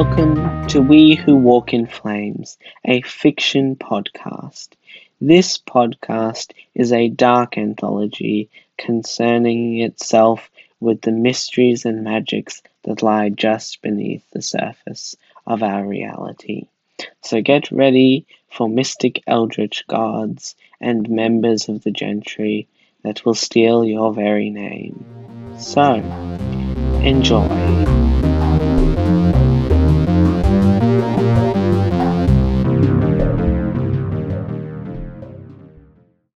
Welcome to We Who Walk in Flames, a fiction podcast. This podcast is a dark anthology concerning itself with the mysteries and magics that lie just beneath the surface of our reality. So get ready for mystic eldritch gods and members of the gentry that will steal your very name. So, enjoy.